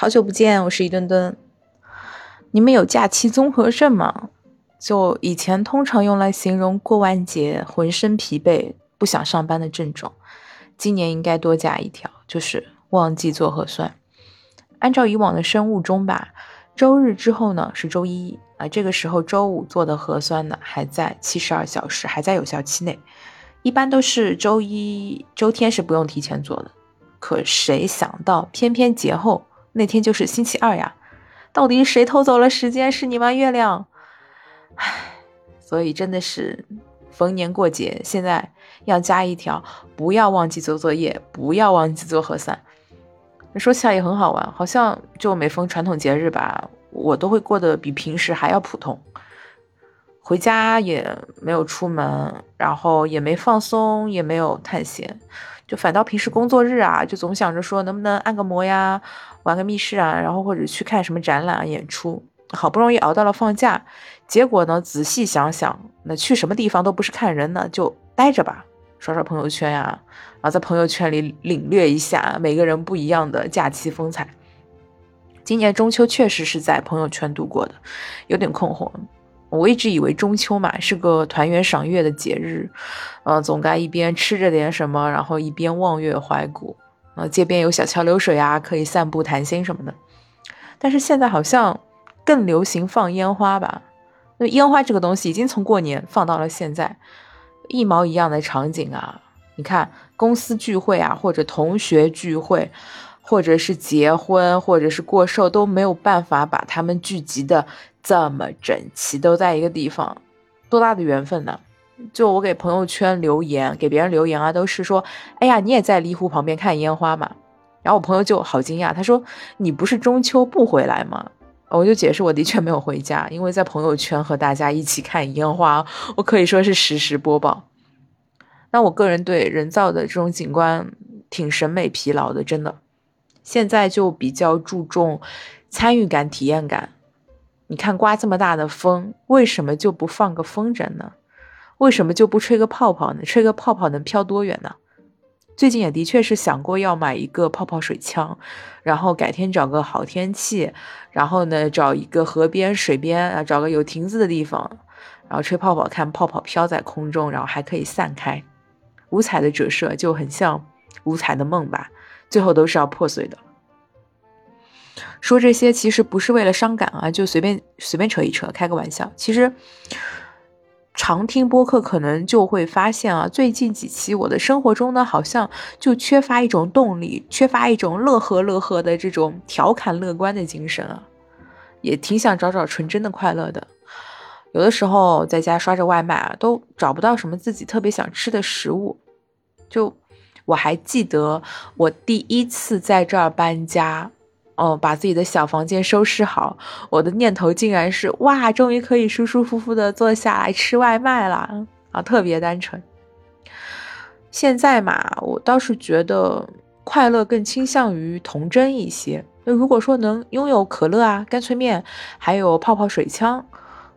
好久不见，我是一墩墩。你们有假期综合症吗？就以前通常用来形容过完节浑身疲惫、不想上班的症状，今年应该多加一条，就是忘记做核酸。按照以往的生物钟吧，周日之后呢是周一啊，这个时候周五做的核酸呢还在七十二小时，还在有效期内。一般都是周一、周天是不用提前做的。可谁想到，偏偏节后那天就是星期二呀！到底谁偷走了时间？是你吗，月亮？唉，所以真的是逢年过节，现在要加一条：不要忘记做作业，不要忘记做核酸。说起来也很好玩，好像就每逢传统节日吧，我都会过得比平时还要普通。回家也没有出门，然后也没放松，也没有探险，就反倒平时工作日啊，就总想着说能不能按个摩呀，玩个密室啊，然后或者去看什么展览啊、演出。好不容易熬到了放假，结果呢，仔细想想，那去什么地方都不是看人呢，就待着吧，刷刷朋友圈呀，然后在朋友圈里领略一下每个人不一样的假期风采。今年中秋确实是在朋友圈度过的，有点困惑。我一直以为中秋嘛是个团圆赏月的节日，呃，总该一边吃着点什么，然后一边望月怀古，呃，街边有小桥流水啊，可以散步谈心什么的。但是现在好像更流行放烟花吧？那烟花这个东西已经从过年放到了现在，一毛一样的场景啊！你看，公司聚会啊，或者同学聚会，或者是结婚，或者是过寿，都没有办法把他们聚集的。这么整齐，都在一个地方，多大的缘分呢？就我给朋友圈留言，给别人留言啊，都是说，哎呀，你也在离湖旁边看烟花嘛？然后我朋友就好惊讶，他说，你不是中秋不回来吗？我就解释，我的确没有回家，因为在朋友圈和大家一起看烟花，我可以说是实时播报。那我个人对人造的这种景观挺审美疲劳的，真的。现在就比较注重参与感、体验感。你看，刮这么大的风，为什么就不放个风筝呢？为什么就不吹个泡泡呢？吹个泡泡能飘多远呢？最近也的确是想过要买一个泡泡水枪，然后改天找个好天气，然后呢找一个河边、水边啊，找个有亭子的地方，然后吹泡泡，看泡泡飘在空中，然后还可以散开，五彩的折射就很像五彩的梦吧，最后都是要破碎的。说这些其实不是为了伤感啊，就随便随便扯一扯，开个玩笑。其实常听播客可能就会发现啊，最近几期我的生活中呢，好像就缺乏一种动力，缺乏一种乐呵乐呵的这种调侃乐观的精神啊，也挺想找找纯真的快乐的。有的时候在家刷着外卖啊，都找不到什么自己特别想吃的食物。就我还记得我第一次在这儿搬家。哦，把自己的小房间收拾好，我的念头竟然是哇，终于可以舒舒服服的坐下来吃外卖了啊，特别单纯。现在嘛，我倒是觉得快乐更倾向于童真一些。那如果说能拥有可乐啊、干脆面，还有泡泡水枪，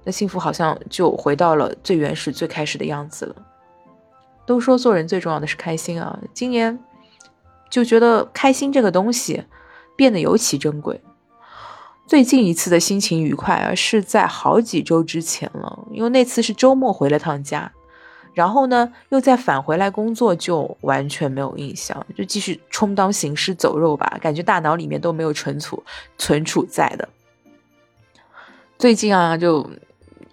那幸福好像就回到了最原始、最开始的样子了。都说做人最重要的是开心啊，今年就觉得开心这个东西。变得尤其珍贵。最近一次的心情愉快啊，是在好几周之前了，因为那次是周末回了趟家，然后呢又再返回来工作，就完全没有印象，就继续充当行尸走肉吧，感觉大脑里面都没有存储存储在的。最近啊，就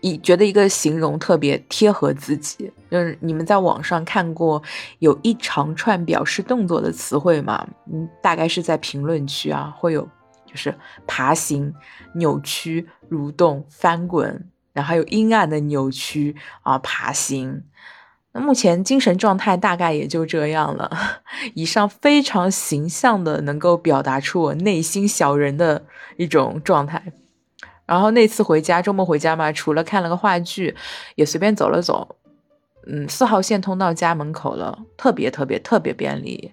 一觉得一个形容特别贴合自己，就是你们在网上看过有一长串表示动作的词汇吗？嗯，大概是在评论区啊，会有就是爬行、扭曲、蠕动、翻滚，然后还有阴暗的扭曲啊，爬行。那目前精神状态大概也就这样了。以上非常形象的能够表达出我内心小人的一种状态。然后那次回家，周末回家嘛，除了看了个话剧，也随便走了走。嗯，四号线通到家门口了，特别特别特别便利。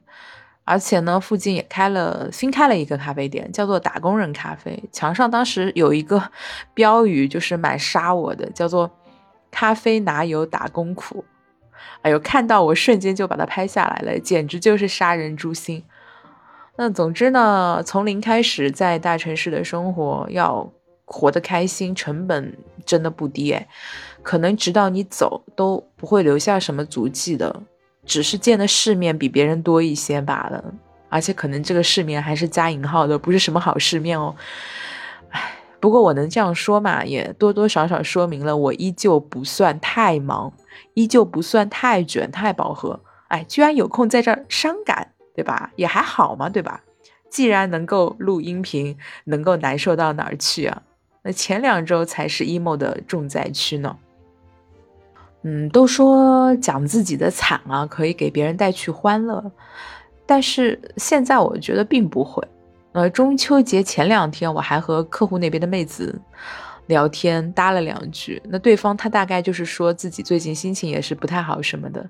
而且呢，附近也开了新开了一个咖啡店，叫做打工人咖啡。墙上当时有一个 标语，就是蛮杀我的，叫做“咖啡哪有打工苦”。哎呦，看到我瞬间就把它拍下来了，简直就是杀人诛心。那总之呢，从零开始在大城市的生活，要活得开心，成本真的不低哎。可能直到你走都不会留下什么足迹的，只是见的世面比别人多一些罢了。而且可能这个世面还是加引号的，不是什么好世面哦。唉，不过我能这样说嘛，也多多少少说明了我依旧不算太忙，依旧不算太卷太饱和。哎，居然有空在这儿伤感。对吧？也还好嘛，对吧？既然能够录音频，能够难受到哪儿去啊？那前两周才是 emo 的重灾区呢。嗯，都说讲自己的惨啊，可以给别人带去欢乐，但是现在我觉得并不会。呃，中秋节前两天我还和客户那边的妹子。聊天搭了两句，那对方他大概就是说自己最近心情也是不太好什么的，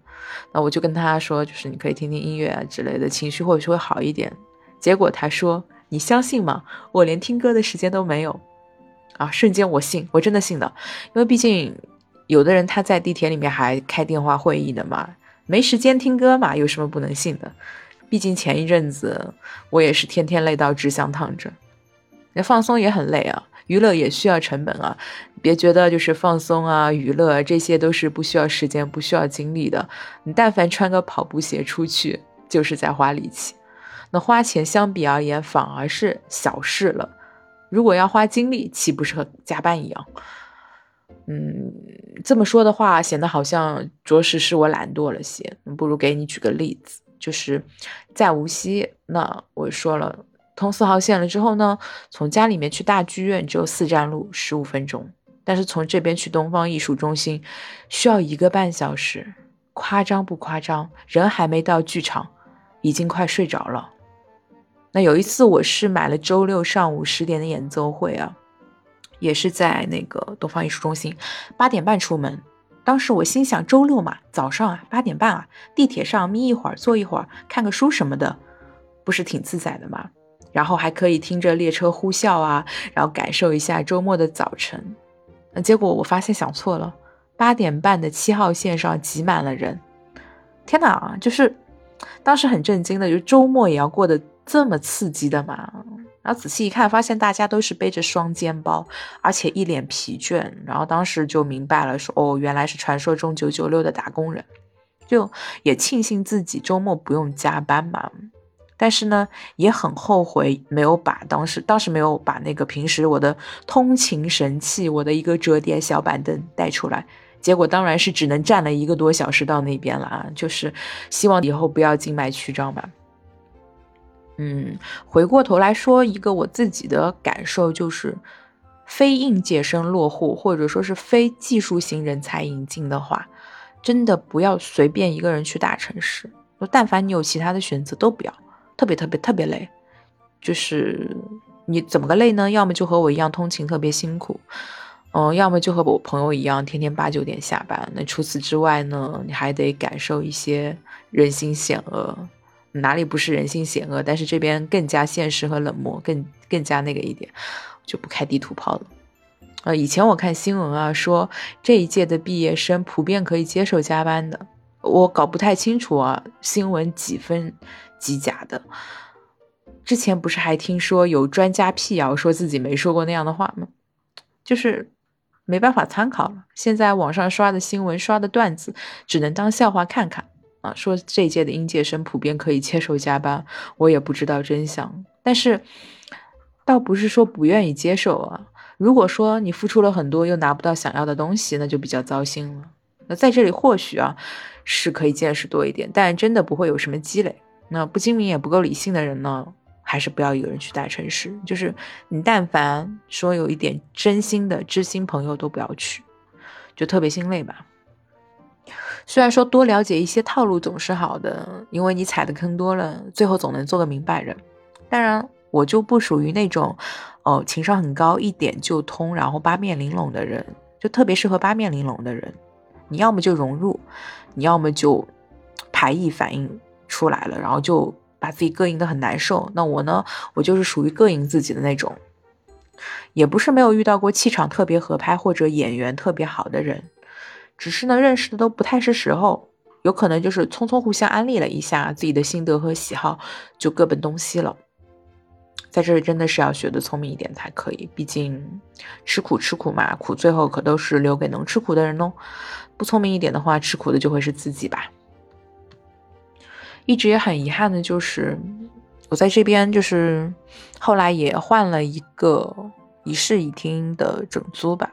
那我就跟他说，就是你可以听听音乐啊之类的，情绪或许会好一点。结果他说：“你相信吗？我连听歌的时间都没有。”啊，瞬间我信，我真的信了，因为毕竟有的人他在地铁里面还开电话会议的嘛，没时间听歌嘛，有什么不能信的？毕竟前一阵子我也是天天累到只想躺着，那放松也很累啊。娱乐也需要成本啊，别觉得就是放松啊、娱乐这些都是不需要时间、不需要精力的。你但凡穿个跑步鞋出去，就是在花力气。那花钱相比而言反而是小事了。如果要花精力，岂不是和加班一样？嗯，这么说的话，显得好像着实是我懒惰了些。不如给你举个例子，就是在无锡，那我说了。通四号线了之后呢，从家里面去大剧院只有四站路，十五分钟。但是从这边去东方艺术中心需要一个半小时，夸张不夸张？人还没到剧场，已经快睡着了。那有一次我是买了周六上午十点的演奏会啊，也是在那个东方艺术中心，八点半出门。当时我心想，周六嘛，早上啊，八点半啊，地铁上眯一会儿，坐一会儿，看个书什么的，不是挺自在的吗？然后还可以听着列车呼啸啊，然后感受一下周末的早晨。那结果我发现想错了，八点半的七号线上挤满了人。天哪，就是当时很震惊的，就周末也要过得这么刺激的嘛？然后仔细一看，发现大家都是背着双肩包，而且一脸疲倦。然后当时就明白了，说哦，原来是传说中九九六的打工人。就也庆幸自己周末不用加班嘛。但是呢，也很后悔没有把当时当时没有把那个平时我的通勤神器，我的一个折叠小板凳带出来，结果当然是只能站了一个多小时到那边了啊！就是希望以后不要静脉曲张吧。嗯，回过头来说一个我自己的感受，就是非应届生落户或者说是非技术型人才引进的话，真的不要随便一个人去大城市。但凡你有其他的选择，都不要。特别特别特别累，就是你怎么个累呢？要么就和我一样通勤特别辛苦，嗯，要么就和我朋友一样天天八九点下班。那除此之外呢，你还得感受一些人心险恶，哪里不是人心险恶？但是这边更加现实和冷漠，更更加那个一点，就不开地图炮了。呃，以前我看新闻啊，说这一届的毕业生普遍可以接受加班的，我搞不太清楚啊，新闻几分？几假的，之前不是还听说有专家辟谣，说自己没说过那样的话吗？就是没办法参考了。现在网上刷的新闻、刷的段子，只能当笑话看看说这一届的应届生普遍可以接受加班，我也不知道真相。但是，倒不是说不愿意接受啊。如果说你付出了很多，又拿不到想要的东西，那就比较糟心了。那在这里或许啊，是可以见识多一点，但真的不会有什么积累。那不精明也不够理性的人呢，还是不要一个人去大城市。就是你但凡说有一点真心的知心朋友都不要去，就特别心累吧。虽然说多了解一些套路总是好的，因为你踩的坑多了，最后总能做个明白人。当然，我就不属于那种哦情商很高、一点就通，然后八面玲珑的人，就特别适合八面玲珑的人。你要么就融入，你要么就排异反应。出来了，然后就把自己膈应的很难受。那我呢，我就是属于膈应自己的那种，也不是没有遇到过气场特别合拍或者演员特别好的人，只是呢认识的都不太是时候，有可能就是匆匆互相安利了一下自己的心得和喜好，就各奔东西了。在这里真的是要学的聪明一点才可以，毕竟吃苦吃苦嘛，苦最后可都是留给能吃苦的人哦。不聪明一点的话，吃苦的就会是自己吧。一直也很遗憾的就是，我在这边就是后来也换了一个一室一厅的整租吧。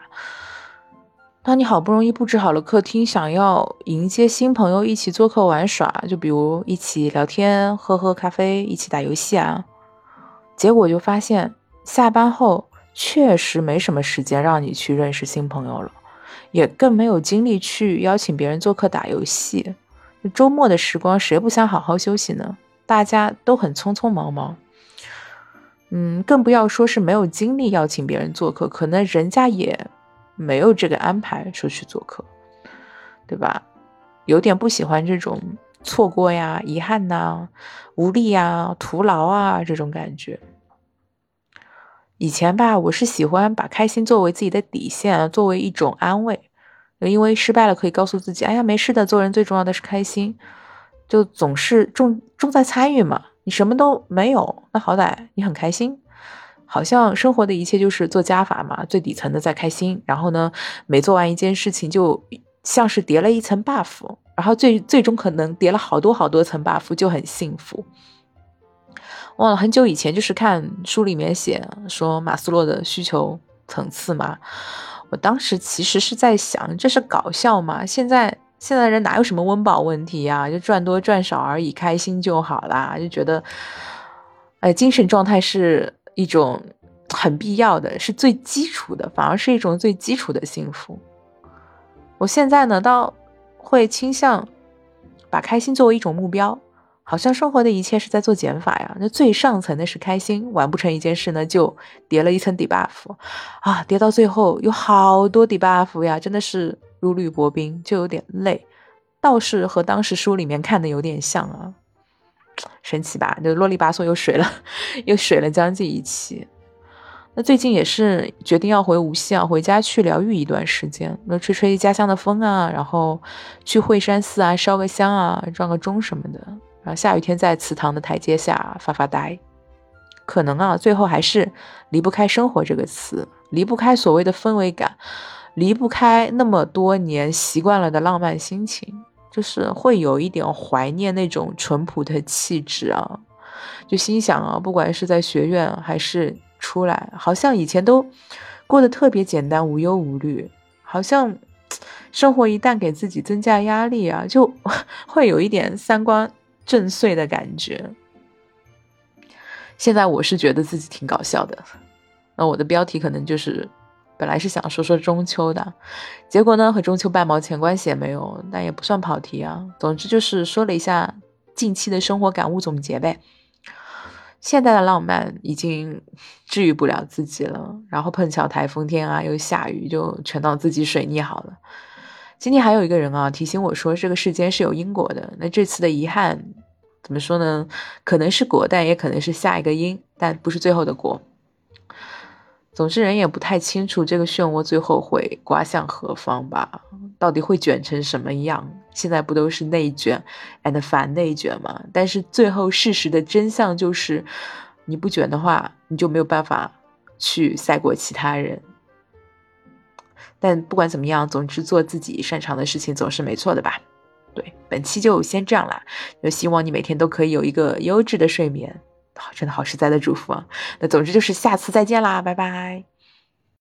当你好不容易布置好了客厅，想要迎接新朋友一起做客玩耍，就比如一起聊天、喝喝咖啡、一起打游戏啊，结果就发现下班后确实没什么时间让你去认识新朋友了，也更没有精力去邀请别人做客打游戏。周末的时光，谁不想好好休息呢？大家都很匆匆忙忙，嗯，更不要说是没有精力邀请别人做客，可能人家也。没有这个安排说去做客，对吧？有点不喜欢这种错过呀、遗憾呐、无力呀、徒劳啊这种感觉。以前吧，我是喜欢把开心作为自己的底线，作为一种安慰，因为失败了可以告诉自己：“哎呀，没事的，做人最重要的是开心。”就总是重重在参与嘛。你什么都没有，那好歹你很开心。好像生活的一切就是做加法嘛，最底层的在开心，然后呢，每做完一件事情，就像是叠了一层 buff，然后最最终可能叠了好多好多层 buff，就很幸福。忘了很久以前就是看书里面写说马斯洛的需求层次嘛，我当时其实是在想，这是搞笑吗？现在现在人哪有什么温饱问题呀？就赚多赚少而已，开心就好啦，就觉得，哎，精神状态是。一种很必要的是最基础的，反而是一种最基础的幸福。我现在呢，倒会倾向把开心作为一种目标，好像生活的一切是在做减法呀。那最上层的是开心，完不成一件事呢，就叠了一层 debuff 啊，叠到最后有好多 debuff 呀，真的是如履薄冰，就有点累。倒是和当时书里面看的有点像啊。神奇吧？就啰里吧嗦又水了，又水了将近一期。那最近也是决定要回无锡啊，回家去疗愈一段时间，那吹吹家乡的风啊，然后去惠山寺啊烧个香啊，撞个钟什么的。然后下雨天在祠堂的台阶下发发呆。可能啊，最后还是离不开生活这个词，离不开所谓的氛围感，离不开那么多年习惯了的浪漫心情。就是会有一点怀念那种淳朴的气质啊，就心想啊，不管是在学院还是出来，好像以前都过得特别简单，无忧无虑。好像生活一旦给自己增加压力啊，就 会有一点三观震碎的感觉。现在我是觉得自己挺搞笑的，那我的标题可能就是。本来是想说说中秋的，结果呢和中秋半毛钱关系也没有，但也不算跑题啊。总之就是说了一下近期的生活感悟总结呗。现在的浪漫已经治愈不了自己了，然后碰巧台风天啊又下雨，就全当自己水逆好了。今天还有一个人啊提醒我说这个世间是有因果的，那这次的遗憾怎么说呢？可能是果，但也可能是下一个因，但不是最后的果。总之，人也不太清楚这个漩涡最后会刮向何方吧？到底会卷成什么样？现在不都是内卷 and 反内卷吗？但是最后事实的真相就是，你不卷的话，你就没有办法去赛过其他人。但不管怎么样，总之做自己擅长的事情总是没错的吧？对，本期就先这样啦，就希望你每天都可以有一个优质的睡眠。真的好实在的祝福啊！那总之就是下次再见啦，拜拜。